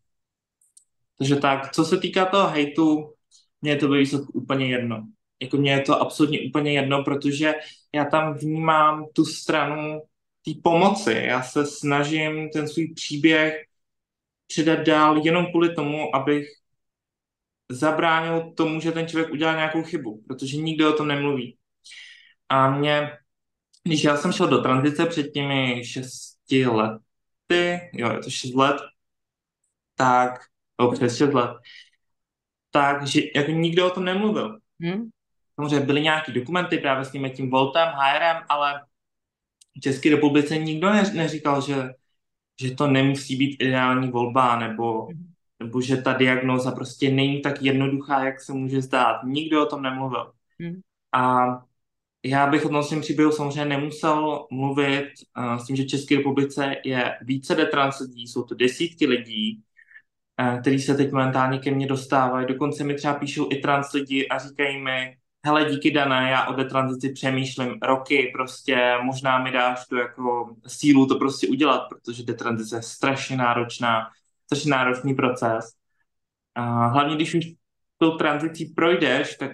takže tak, co se týká toho hejtu, mně je to ve výsledku úplně jedno. Jako mně je to absolutně úplně jedno, protože já tam vnímám tu stranu té pomoci. Já se snažím ten svůj příběh předat dál jenom kvůli tomu, abych zabránil tomu, že ten člověk udělal nějakou chybu, protože nikdo o tom nemluví. A mě, když já jsem šel do tranzice před těmi šesti lety, jo, je to šest let, tak, o, přes šest let, tak, že jako nikdo o tom nemluvil. Hmm. Samozřejmě byly nějaké dokumenty právě s tím, tím Voltem, HRM, ale v České republice nikdo neříkal, že, že to nemusí být ideální volba, nebo, nebo že ta diagnoza prostě není tak jednoduchá, jak se může zdát. Nikdo o tom nemluvil. Hmm. A já bych o tom svým příběhu samozřejmě nemusel mluvit uh, s tím, že v České republice je více detrans lidí, jsou to desítky lidí, Eh, který se teď momentálně ke mně dostávají. Dokonce mi třeba píšou i trans lidi a říkají mi, hele, díky Dané, já o detranzici přemýšlím roky, prostě možná mi dáš tu jako sílu to prostě udělat, protože detranzice je strašně náročná, strašně náročný proces. A hlavně, když už tou tranzicí projdeš, tak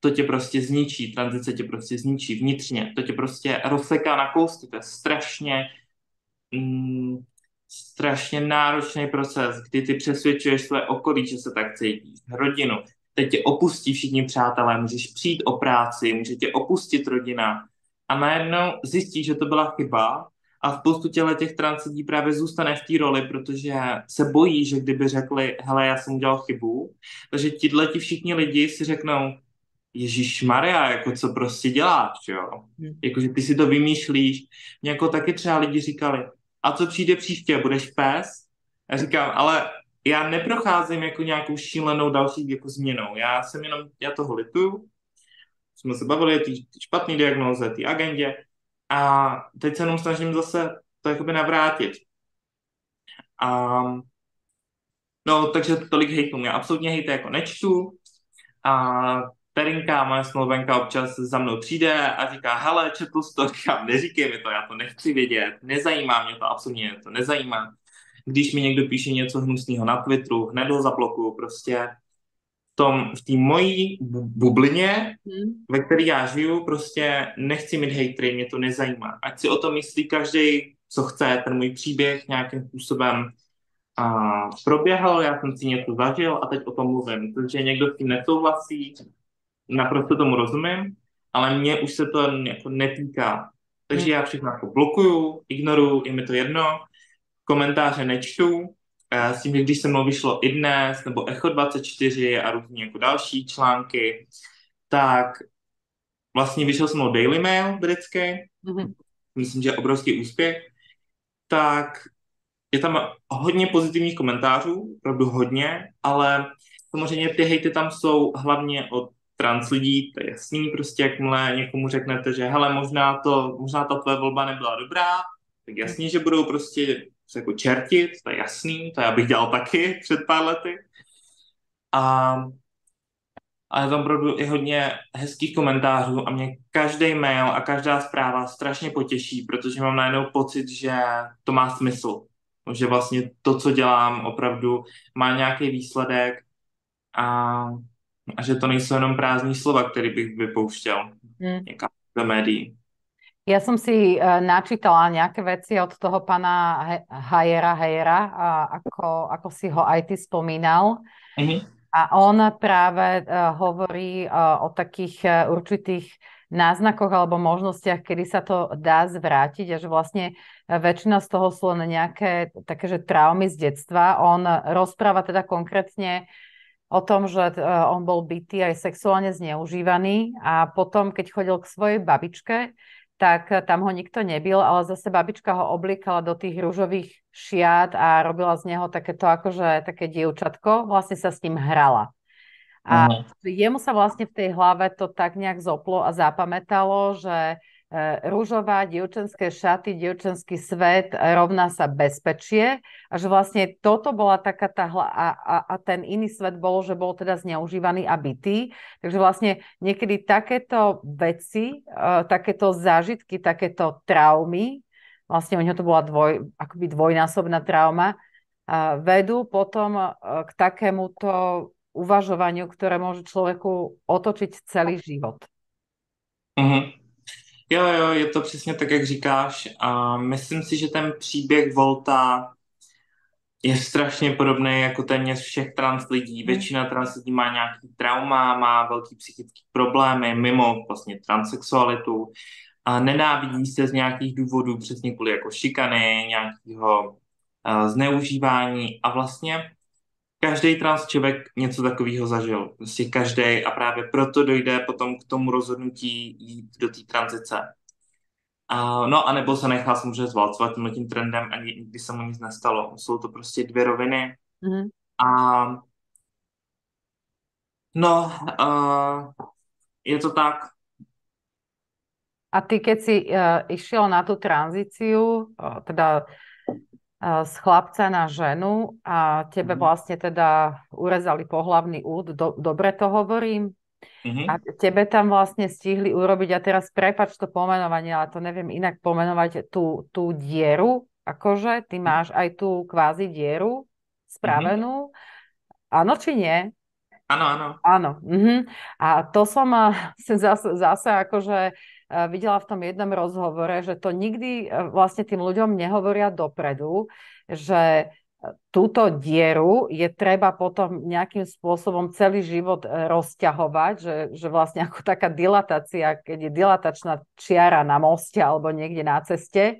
to tě prostě zničí, tranzice tě prostě zničí vnitřně, to tě prostě rozseká na kousky, to je strašně mm, strašně náročný proces, kdy ty přesvědčuješ své okolí, že se tak cítíš, rodinu. Teď tě opustí všichni přátelé, můžeš přijít o práci, může tě opustit rodina a najednou zjistíš, že to byla chyba a spoustu těle těch trans lidí právě zůstane v té roli, protože se bojí, že kdyby řekli, hele, já jsem udělal chybu, takže tihle ti všichni lidi si řeknou, Ježíš Maria, jako co prostě děláš, jo? Hmm. Jakože ty si to vymýšlíš. Mě jako taky třeba lidi říkali, a co přijde příště, budeš pes? Já říkám, ale já neprocházím jako nějakou šílenou další jako změnou. Já jsem jenom, já toho lituju. Jsme se bavili o té špatné diagnoze, té agendě. A teď se jenom snažím zase to jakoby navrátit. A, no, takže tolik hejtů. Já absolutně hejty jako nečtu. A Terinka, moje smlouvenka, občas za mnou přijde a říká, hele, četl jsi to, říkám, neříkej mi to, já to nechci vědět, nezajímá mě to, absolutně to nezajímá. Když mi někdo píše něco hnusného na Twitteru, hned ho zablokuju, prostě v tom, v té mojí bublině, hmm. ve které já žiju, prostě nechci mít hejtry, mě to nezajímá. Ať si o tom myslí každý, co chce, ten můj příběh nějakým způsobem a proběhl, já jsem si něco zažil a teď o tom mluvím. Takže někdo s tím nesouhlasí, naprosto tomu rozumím, ale mě už se to jako netýká. Takže hmm. já všechno jako blokuju, ignoruju, je mi to jedno, komentáře nečtu, s tím, že když se mnou vyšlo i dnes, nebo Echo 24 a různě jako další články, tak vlastně vyšel se mnou Daily Mail britský, mm-hmm. myslím, že je obrovský úspěch, tak je tam hodně pozitivních komentářů, opravdu hodně, ale samozřejmě ty hejty tam jsou hlavně od trans lidí, to je jasný, prostě jakmile někomu řeknete, že hele, možná, to, možná ta tvoje volba nebyla dobrá, tak jasný, že budou prostě se jako čertit, to je jasný, to já bych dělal taky před pár lety. A, a je tam opravdu i hodně hezkých komentářů a mě každý mail a každá zpráva strašně potěší, protože mám najednou pocit, že to má smysl. Že vlastně to, co dělám, opravdu má nějaký výsledek a a že to nejsou jenom prázdní slova, který bych vypouštěl hmm. někam do médií. Ja som si uh, načítala nejaké veci od toho pana Hajera Hejera, ako, ako si ho aj ty spomínal. Mm-hmm. A on práve uh, hovorí uh, o takých určitých náznakoch alebo možnostiach, kedy sa to dá zvrátiť a že vlastne väčšina z toho sú len nejaké také, že traumy z detstva. On rozpráva teda konkrétne o tom, že on bol bytý aj sexuálne zneužívaný a potom, keď chodil k svojej babičke, tak tam ho nikto nebil, ale zase babička ho oblíkala do tých rúžových šiat a robila z neho takéto akože také dievčatko, vlastne sa s ním hrala. A jemu sa vlastne v tej hlave to tak nejak zoplo a zapamätalo, že rúžová, dievčenské šaty, dievčenský svet rovná sa bezpečie a že vlastne toto bola taká tá hla a, a, a ten iný svet bol, že bol teda zneužívaný a bytý. Takže vlastne niekedy takéto veci, uh, takéto zážitky, takéto traumy, vlastne u neho to bola dvoj, akoby dvojnásobná trauma, uh, vedú potom k takémuto uvažovaniu, ktoré môže človeku otočiť celý život. Mm-hmm. Jo, jo, je to přesně tak, jak říkáš. A myslím si, že ten příběh Volta je strašně podobný jako téměř všech trans lidí. Hmm. Většina trans lidí má nějaký trauma, má velký psychický problémy mimo vlastně transexualitu a nenávidí se z nějakých důvodů, přesně kvůli jako šikany, nějakého uh, zneužívání a vlastně každý trans člověk něco takového zažil. Prostě každý a právě proto dojde potom k tomu rozhodnutí jít do té tranzice. Uh, no a nebo se nechá samozřejmě zvalcovat tímhle tím trendem a nikdy se mu nic nestalo. Jsou to prostě dvě roviny. Mm-hmm. A no, uh, je to tak. A ty, keď si uh, išiel na tú tranzíciu, uh, teda z chlapca na ženu a tebe mm-hmm. vlastne teda urezali pohlavný úd, do, dobre to hovorím? Mm-hmm. A tebe tam vlastne stihli urobiť, a teraz prepač to pomenovanie, ale to neviem inak pomenovať, tú, tú dieru, akože ty máš aj tú kvázi dieru spravenú. Mm-hmm. Áno či nie? Áno, áno. Áno. Mm-hmm. A to som zase, zase akože videla v tom jednom rozhovore, že to nikdy vlastne tým ľuďom nehovoria dopredu, že túto dieru je treba potom nejakým spôsobom celý život rozťahovať, že, že vlastne ako taká dilatácia, keď je dilatačná čiara na moste alebo niekde na ceste,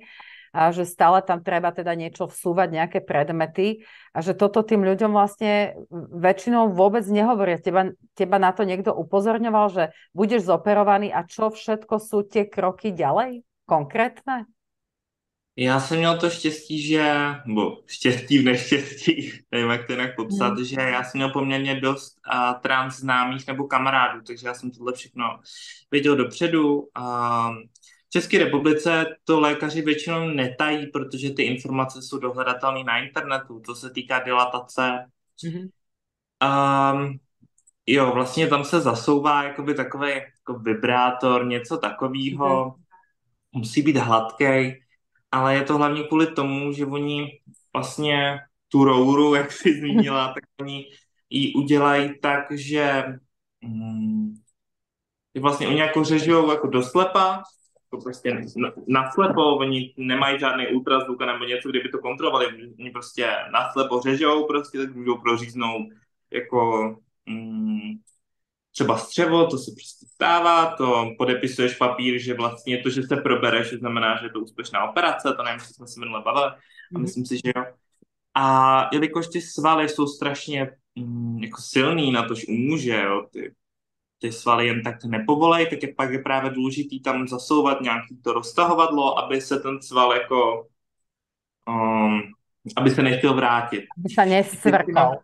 a že stále tam treba teda niečo vsúvať, nejaké predmety a že toto tým ľuďom vlastne väčšinou vôbec nehovoria. Teba, teba na to niekto upozorňoval, že budeš zoperovaný a čo všetko sú tie kroky ďalej? Konkrétne? Já jsem měl to štěstí, že, nebo štěstí v neštěstí, nevím, jak to jinak popsat, hmm. že já jsem měl poměrně dost uh, trans známých nebo kamarádů, takže já jsem tohle všechno věděl dopředu. Uh, České republice to lékaři většinou netají, protože ty informace jsou dohledatelné na internetu, to se týká dilatace. Mm-hmm. Um, jo, vlastně tam se zasouvá jakoby takový jako vibrátor, něco takového. Mm-hmm. Musí být hladký, ale je to hlavně kvůli tomu, že oni vlastně tu rouru, jak jsi zmínila, tak oni ji udělají tak, že mm, vlastně oni jako řežou jako doslepa to prostě naslepo, oni nemají žádný ultrazvuk nebo něco, kdyby to kontrolovali, oni prostě naslepo řežou, prostě tak můžou proříznout jako mm, třeba střevo, to se prostě stává, to podepisuješ papír, že vlastně to, že se probereš, že znamená, že je to úspěšná operace, to nevím, jestli jsme si minule bavili, a mhm. myslím si, že jo. A jelikož ty svaly jsou strašně mm, jako silný na to, že u muže, jo, ty ty svaly jen tak nepovolej, tak je pak je právě důležitý tam zasouvat nějaký to roztahovadlo, aby se ten sval jako, um, aby se nechtěl vrátit. Aby se nesvrkal.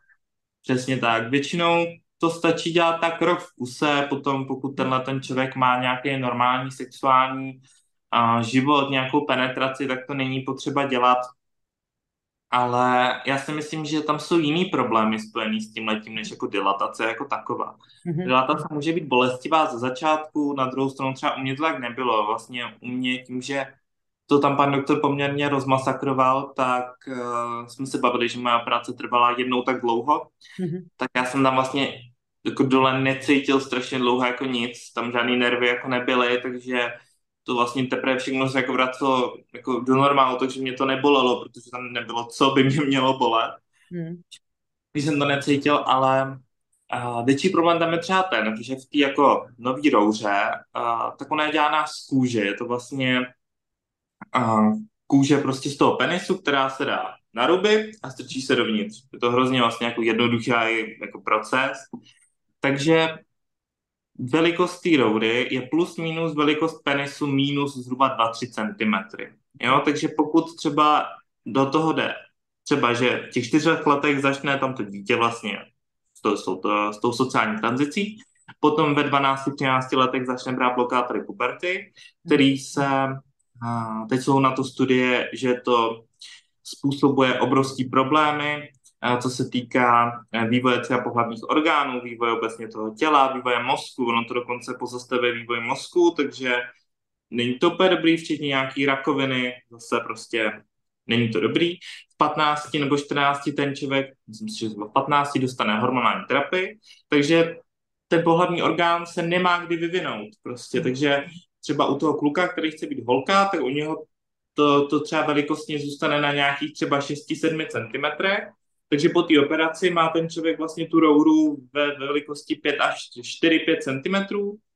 Přesně tak. Většinou to stačí dělat tak krok v kuse, potom pokud tenhle ten člověk má nějaký normální sexuální uh, život, nějakou penetraci, tak to není potřeba dělat ale já si myslím, že tam jsou jiný problémy spojený s tím letím, než jako dilatace jako taková. Mm-hmm. Dilatace může být bolestivá ze začátku, na druhou stranu třeba u mě to tak nebylo. Vlastně u mě tím, že to tam pan doktor poměrně rozmasakroval, tak uh, jsme se bavili, že moja práce trvala jednou tak dlouho, mm-hmm. tak já jsem tam vlastně jako dole necítil strašně dlouho jako nic, tam žádný nervy jako nebyly, takže to vlastně teprve všechno se jako vracelo jako do normálu, takže mě to nebolelo, protože tam nebylo, co by mě mělo bolet. Hmm. Když jsem to necítil, ale uh, větší problém tam je třeba ten, že v té jako nový rouře, uh, tak ona je dělána z kůže, je to vlastně uh, kůže prostě z toho penisu, která se dá na ruby a strčí se dovnitř. Je to hrozně vlastně jako jednoduchý jako proces. Takže velikost té roury je plus minus velikost penisu minus zhruba 2-3 cm. Jo, takže pokud třeba do toho jde, třeba, že v těch čtyřech letech začne tam to dítě vlastně s, to, s, to, s tou sociální tranzicí, potom ve 12-13 letech začne brát blokátory puberty, který se, a teď jsou na to studie, že to způsobuje obrovský problémy, co se týká eh, vývoje třeba pohlavních orgánů, vývoje obecně toho těla, vývoje mozku, ono to dokonce pozastavuje vývoj mozku, takže není to úplně dobrý, včetně nějaký rakoviny, zase prostě není to dobrý. V 15 nebo 14 ten člověk, myslím si, že v 15 dostane hormonální terapii, takže ten pohlavní orgán se nemá kdy vyvinout prostě, takže třeba u toho kluka, který chce být holka, tak u něho to, to třeba velikostně zůstane na nějakých třeba 6-7 cm, takže po té operaci má ten člověk vlastně tu rouru ve velikosti 5 až 4-5 cm,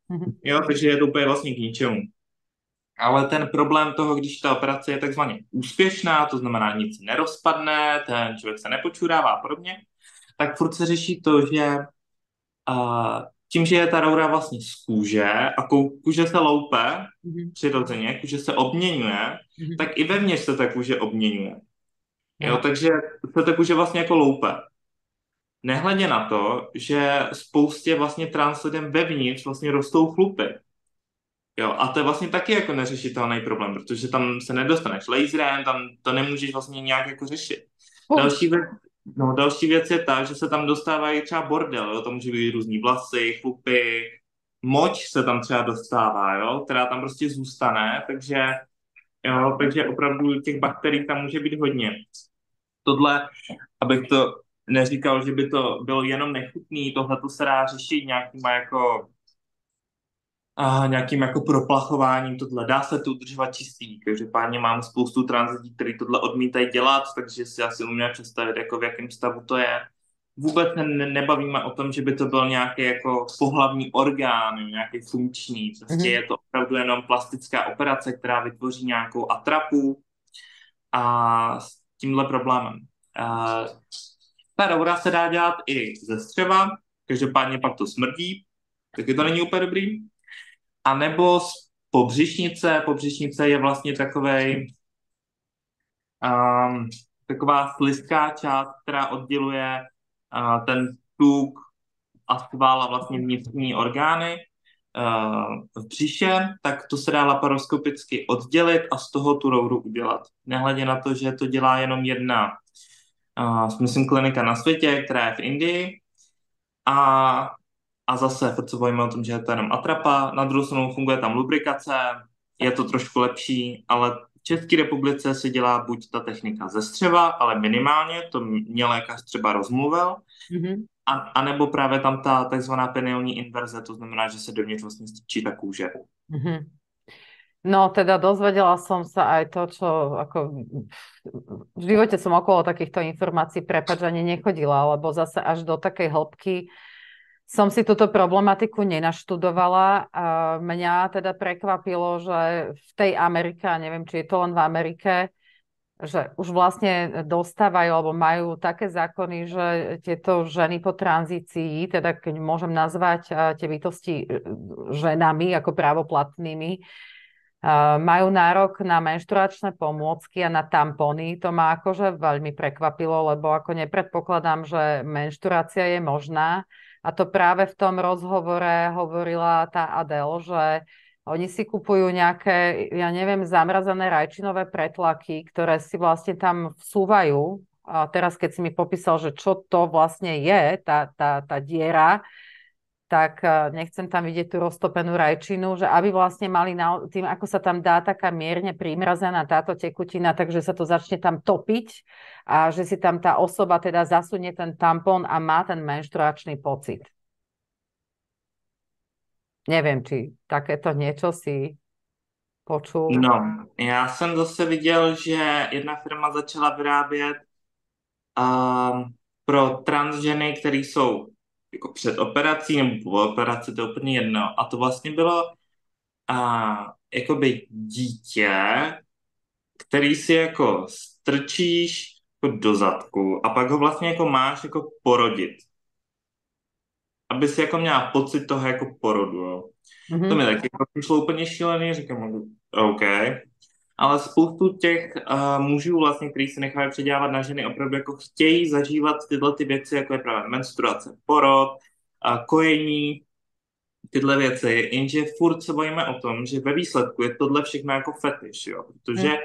mm-hmm. jo, takže je to úplně vlastně k ničemu. Ale ten problém toho, když ta operace je takzvaně úspěšná, to znamená nic nerozpadne, ten člověk se nepočurává a podobně, tak furt se řeší to, že uh, tím, že je ta roura vlastně z kůže a kůže se loupe mm-hmm. přirozeně, kůže se obměňuje, mm-hmm. tak i vevnitř se ta kůže obměňuje. Jo, takže se tak už je vlastně jako loupe. Nehledě na to, že spoustě vlastně trans lidem vevnitř vlastně rostou chlupy. Jo, a to je vlastně taky jako neřešitelný problém, protože tam se nedostaneš laserem, tam to nemůžeš vlastně nějak jako řešit. Uh. Další, věc, no, další věc je ta, že se tam dostávají třeba bordel, jo, to může být různý vlasy, chlupy, moč se tam třeba dostává, jo, která tam prostě zůstane, takže Jo, takže opravdu těch bakterií tam může být hodně. Tohle, abych to neříkal, že by to bylo jenom nechutný, tohle to se dá řešit nějakýma jako a nějakým jako proplachováním tohle. Dá se to udržovat čistý. Každopádně mám spoustu tranzití, který tohle odmítají dělat, takže si asi umím představit, jako v jakém stavu to je. Vůbec ne, nebavíme o tom, že by to byl nějaký jako pohlavní orgán, nějaký funkční. Prostě mm-hmm. je to opravdu jenom plastická operace, která vytvoří nějakou atrapu a s tímhle problémem. Uh, ta roura se dá dělat i ze střeva, každopádně pak to smrdí, taky to není úplně dobrý. A nebo z pobřišnice. Pobřišnice je vlastně takovej, um, taková slizká část, která odděluje ten tuk a sval a vlastně vnitřní orgány uh, v břiše, tak to se dá laparoskopicky oddělit a z toho tu rouru udělat. Nehledě na to, že to dělá jenom jedna, uh, myslím, klinika na světě, která je v Indii. A a zase, co bojíme o tom, že je to jenom atrapa, na druhou stranu funguje tam lubrikace, je to trošku lepší, ale České republice se dělá buď ta technika ze střeva, ale minimálně, to mě lékař třeba rozmluvil, mm-hmm. a, a nebo právě tam ta takzvaná peniální inverze, to znamená, že se dovnitř vlastně strčí ta kůže. Mm-hmm. No teda dozvedela som sa aj to, čo ako v živote som okolo takýchto informácií prepač ani nechodila, lebo zase až do takej hĺbky som si túto problematiku nenaštudovala. Mňa teda prekvapilo, že v tej Amerike, neviem, či je to len v Amerike, že už vlastne dostávajú alebo majú také zákony, že tieto ženy po tranzícii, teda keď môžem nazvať tie bytosti e, ženami ako právoplatnými, majú nárok na menštruačné pomôcky a na tampony. To ma akože veľmi prekvapilo, lebo ako nepredpokladám, že menštruácia je možná a to práve v tom rozhovore hovorila tá Adel, že oni si kupujú nejaké, ja neviem, zamrazené rajčinové pretlaky, ktoré si vlastne tam vsúvajú. A teraz, keď si mi popísal, že čo to vlastne je, tá, tá, tá diera, tak eh, nechcem tam vidieť tú roztopenú rajčinu, že aby vlastne mali na, tým, ako sa tam dá taká mierne primrazená táto tekutina, takže sa to začne tam topiť a že si tam tá osoba teda zasunie ten tampon a má ten menštruačný pocit. Neviem, či takéto niečo si počul. No, já jsem zase viděl, že jedna firma začala vyrábět um, pro transženy, které jsou jako před operací nebo po operaci, to je úplně jedno. A to vlastně bylo a, jakoby dítě, který si jako strčíš jako do zadku a pak ho vlastně jako máš jako porodit. Aby si jako měla pocit toho jako porodu, jo. Mm-hmm. To mi taky jako přišlo úplně šílený, říkám, OK ale spoustu těch uh, mužů vlastně, kteří se nechají předávat na ženy, opravdu jako chtějí zažívat tyhle ty věci, jako je právě menstruace, porod, uh, kojení, tyhle věci, jenže furt se bojíme o tom, že ve výsledku je tohle všechno jako fetiš, jo, protože hmm.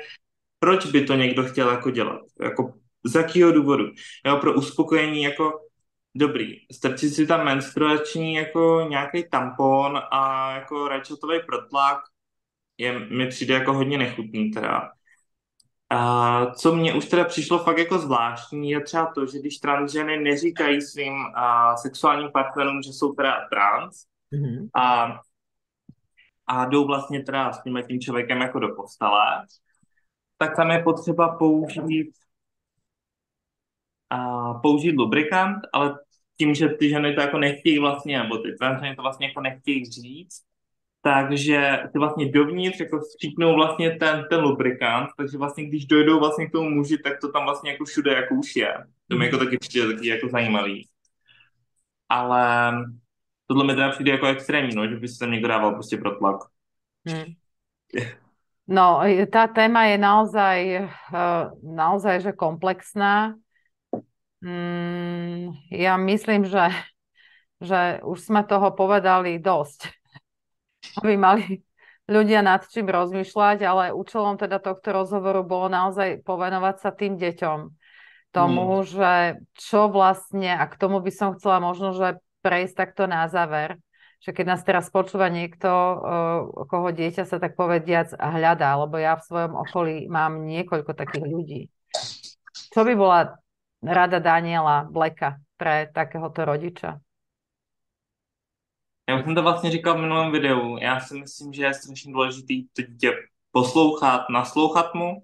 proč by to někdo chtěl jako dělat, jako z jakého důvodu, jo, pro uspokojení jako dobrý, strčit si tam menstruační jako nějaký tampon a jako rajčatový protlak, je, mi přijde jako hodně nechutný teda. A co mě už teda přišlo fakt jako zvláštní, je třeba to, že když transženy neříkají svým a, sexuálním partnerům, že jsou teda trans mm-hmm. a, a jdou vlastně teda s tím, tím člověkem jako do postele, tak tam je potřeba použít a, použít lubrikant, ale tím, že ty ženy to jako nechtějí vlastně, nebo ty transženy to vlastně jako nechtějí říct, takže ty vlastně dovnitř jako vstříknou vlastně ten, ten lubrikant, takže vlastně když dojdou vlastně k tomu muži, tak to tam vlastně jako všude jako už je. To mi jako mhm. taky přijde taky jako zajímavý. Ale tohle mi teda přijde jako extrémní, no, že by se tam někdo dával prostě pro tlak. Hmm. No, tá téma je naozaj, eh, naozaj že komplexná. Mm, ja myslím, že, že už sme toho povedali dosť aby mali ľudia nad čím rozmýšľať, ale účelom teda tohto rozhovoru bolo naozaj povenovať sa tým deťom. Tomu, mm. že čo vlastne, a k tomu by som chcela možno, že prejsť takto na záver, že keď nás teraz počúva niekto, koho dieťa sa tak povediac hľadá, lebo ja v svojom okolí mám niekoľko takých ľudí. Čo by bola rada Daniela Bleka pre takéhoto rodiča? Já už jsem to vlastně říkal v minulém videu. Já si myslím, že je strašně důležitý to dítě poslouchat, naslouchat mu.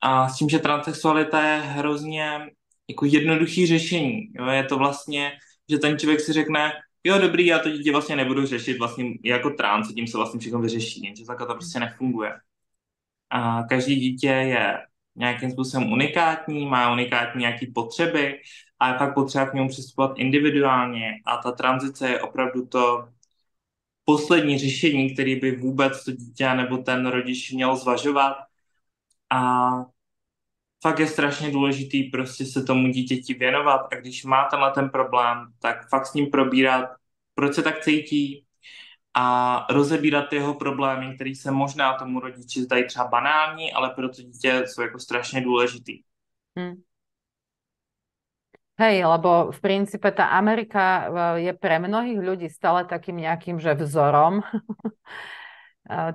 A s tím, že transsexualita je hrozně jako jednoduchý řešení. Jo? Je to vlastně, že ten člověk si řekne, jo, dobrý, já to dítě vlastně nebudu řešit vlastně jako trans, tím se vlastně všechno vyřeší, jenže takhle to prostě nefunguje. A každý dítě je nějakým způsobem unikátní, má unikátní nějaké potřeby a je pak potřeba k němu přistupovat individuálně a ta tranzice je opravdu to poslední řešení, který by vůbec to dítě nebo ten rodič měl zvažovat a fakt je strašně důležitý prostě se tomu dítěti věnovat a když má tenhle ten problém, tak fakt s ním probírat, proč se tak cítí a rozebírat jeho problémy, které se možná tomu rodiči zdají třeba banální, ale pro to dítě jsou jako strašně důležitý. Hmm. Hej, lebo v princípe tá Amerika eh, je pre mnohých ľudí stále takým nejakým, že vzorom.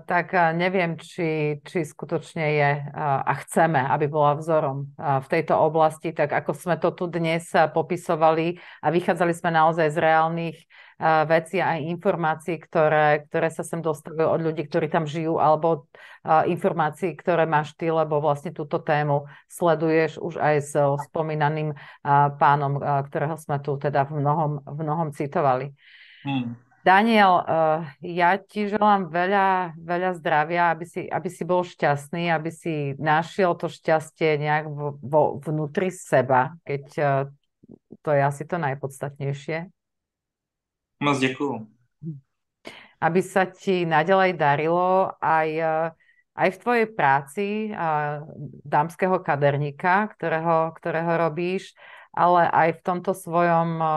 tak neviem, či, či skutočne je a chceme, aby bola vzorom v tejto oblasti, tak ako sme to tu dnes popisovali a vychádzali sme naozaj z reálnych vecí a informácií, ktoré, ktoré sa sem dostavujú od ľudí, ktorí tam žijú, alebo informácií, ktoré máš ty, lebo vlastne túto tému sleduješ už aj s spomínaným pánom, ktorého sme tu teda v mnohom, v mnohom citovali. Hmm. Daniel, uh, ja ti želám veľa, veľa zdravia, aby si, aby si bol šťastný, aby si našiel to šťastie nejak vo, vo, vnútri seba, keď uh, to je asi to najpodstatnejšie. Moc děkuju. Aby sa ti naďalej darilo aj, uh, aj v tvojej práci uh, dámskeho kaderníka, ktorého, ktorého robíš, ale aj v tomto svojom uh,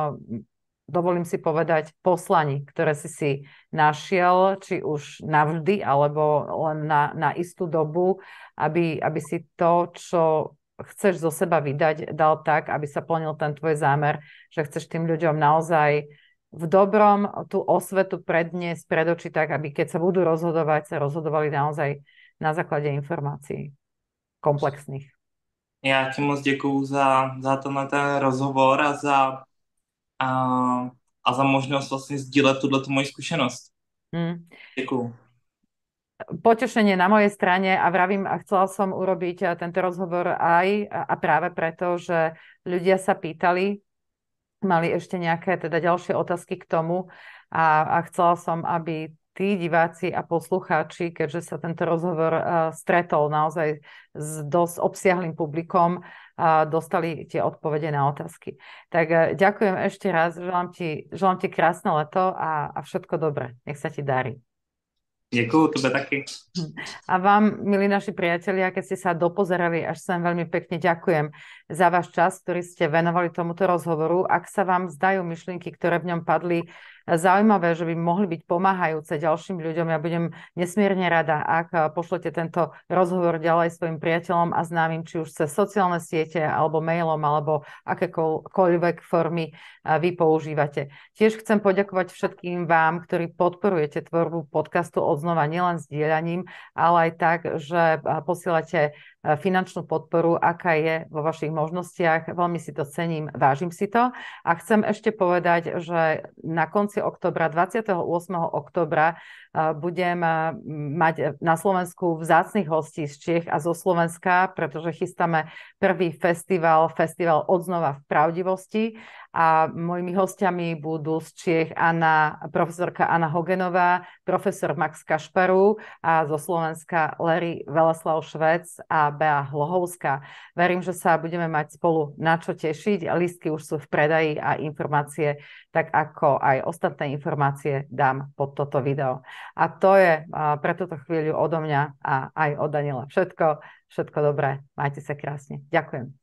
dovolím si povedať, poslaní, ktoré si si našiel, či už navždy, alebo len na, na istú dobu, aby, aby si to, čo chceš zo seba vydať, dal tak, aby sa plnil ten tvoj zámer, že chceš tým ľuďom naozaj v dobrom tú osvetu predniesť pred oči tak, aby keď sa budú rozhodovať, sa rozhodovali naozaj na základe informácií komplexných. Já ti moc děkuju za, za tenhle ten rozhovor a za a, a za možnost vlastně sdílet tuhle moji zkušenost. Mm. Děkuju. Potešenie na mojej strane a vravím, a chcela som urobiť eh, tento rozhovor aj a práve preto, že ľudia sa pýtali, mali ešte nejaké teda ďalšie otázky k tomu a, a chcela som, aby tí diváci a poslucháči, keďže sa tento rozhovor uh, stretol naozaj s dosť obsiahlým publikom, a dostali tie odpovede na otázky. Tak e, ďakujem ešte raz, želám ti, želám ti krásne leto a, a všetko dobré. Nech sa ti darí. Děkuju, tebe taky. A vám, milí naši priatelia, keď ste sa dopozerali až sem, veľmi pekne ďakujem za váš čas, ktorý ste venovali tomuto rozhovoru. Ak sa vám zdajú myšlienky, ktoré v ňom padli, zaujímavé, že by mohli byť pomáhajúce ďalším ľuďom. Ja budem nesmierne rada, ak eh, pošlete tento rozhovor ďalej svojim priateľom a známym, či už cez sociálne siete, alebo mailom, alebo akékoľvek formy eh, vy používate. Tiež chcem poďakovať všetkým vám, ktorí podporujete tvorbu podcastu odznova nielen sdieľaním, ale aj tak, že eh, posielate finančnú podporu, aká je vo vašich možnostiach. Veľmi si to cením, vážim si to. A chcem ešte povedať, že na konci oktobra, 28. oktobra, budem mať na Slovensku vzácných hostí z Čech a zo Slovenska, pretože chystáme prvý festival, festival Odznova v pravdivosti a mojimi hostiami budú z Čiech Anna, profesorka Anna Hogenová, profesor Max Kašparu a zo Slovenska Larry Veleslav Švec a Bea Hlohovská. Verím, že sa budeme mať spolu na čo tešiť. Listky už sú v predaji a informácie, tak ako aj ostatné informácie dám pod toto video. A to je pre túto chvíľu odo mňa a aj od Daniela všetko. Všetko dobré. Majte sa krásne. Ďakujem.